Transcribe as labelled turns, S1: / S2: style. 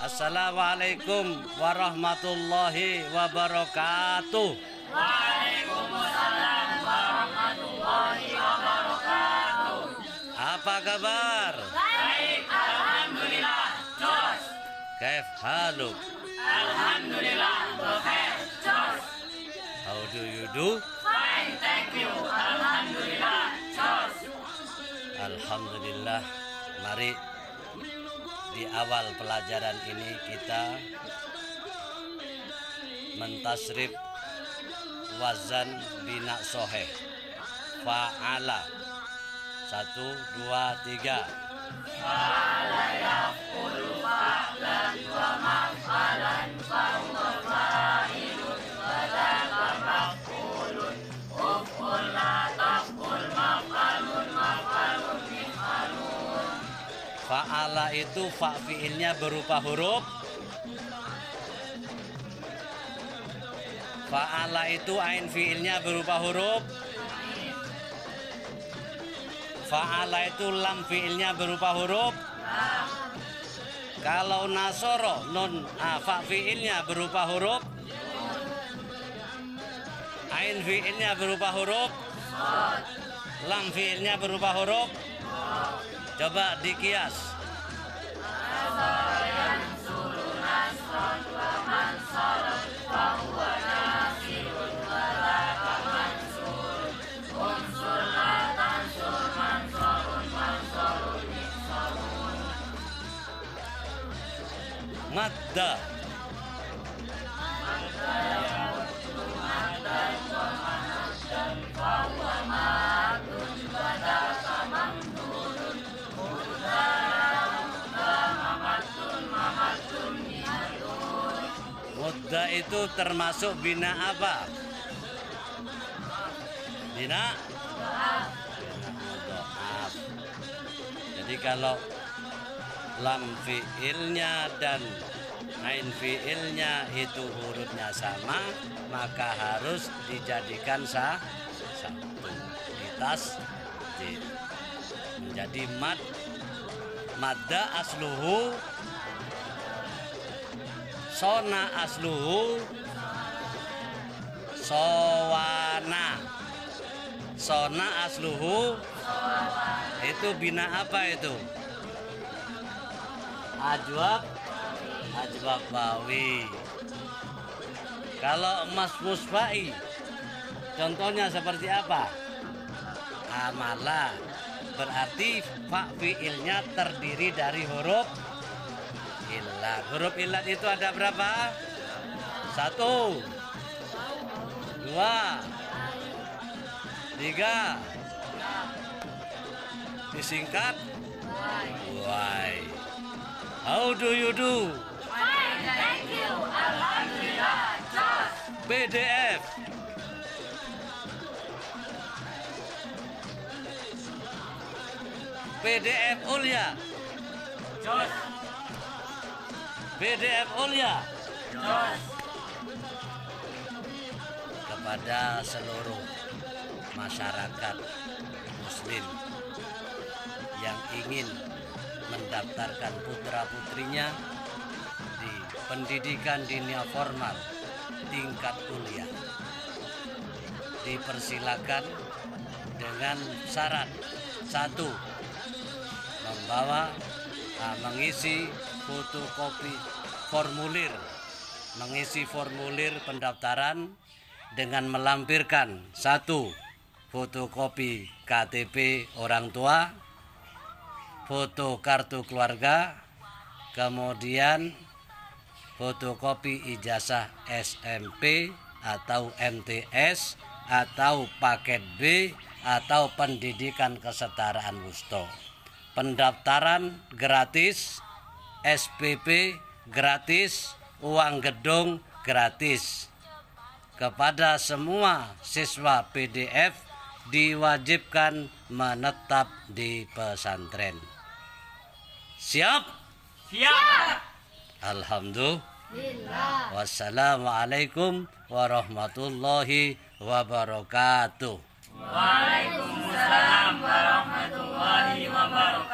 S1: Assalamualaikum warahmatullahi wabarakatuh.
S2: Waalaikumsalam warahmatullahi wabarakatuh.
S1: Apa kabar?
S2: Baik, alhamdulillah. Jos.
S1: Kaif haluk?
S2: Alhamdulillah, bekhair. Jos.
S1: How do you do?
S2: Fine, thank you. Alhamdulillah. Jos.
S1: Alhamdulillah. Mari di awal pelajaran ini kita mentasrif wazan bina soheh fa'ala. Satu dua tiga. Fa'ala itu fa fiilnya berupa huruf. Fa'ala itu ain fiilnya berupa huruf. Fa'ala itu lam fiilnya berupa huruf. Kalau nasoro non ah, berupa huruf. Ain fiilnya berupa huruf. Lam fiilnya berupa huruf Coba dikias. Madda. Mudda itu termasuk bina apa? Bina? Jadi kalau lam fiilnya dan ain fiilnya itu hurufnya sama, maka harus dijadikan sah satu. Ditas menjadi mad madda asluhu sona asluhu sowana. Sona asluhu itu bina apa itu? Ajwab. Ajwab bawi. Kalau emas musfai contohnya seperti apa? Amala berarti fa terdiri dari huruf ilat. Huruf ilat itu ada berapa? Satu, dua, tiga. Disingkat why. How do you do?
S2: Fine, thank you. Alhamdulillah. Jos.
S1: PDF. PDF Ulia.
S2: Jos.
S1: Ulia.
S2: Jos.
S1: kepada seluruh masyarakat muslim yang ingin mendaftarkan putra-putrinya di pendidikan dunia formal tingkat kuliah dipersilakan dengan syarat satu membawa ah, mengisi fotokopi formulir mengisi formulir pendaftaran dengan melampirkan satu fotokopi KTP orang tua, foto kartu keluarga, kemudian fotokopi ijazah SMP atau MTS atau paket B atau pendidikan kesetaraan wusto. Pendaftaran gratis, SPP gratis, uang gedung gratis kepada semua siswa PDF diwajibkan menetap di pesantren. Siap?
S2: Siap.
S1: Alhamdulillah. Wassalamualaikum warahmatullahi wabarakatuh.
S2: Waalaikumsalam warahmatullahi wabarakatuh.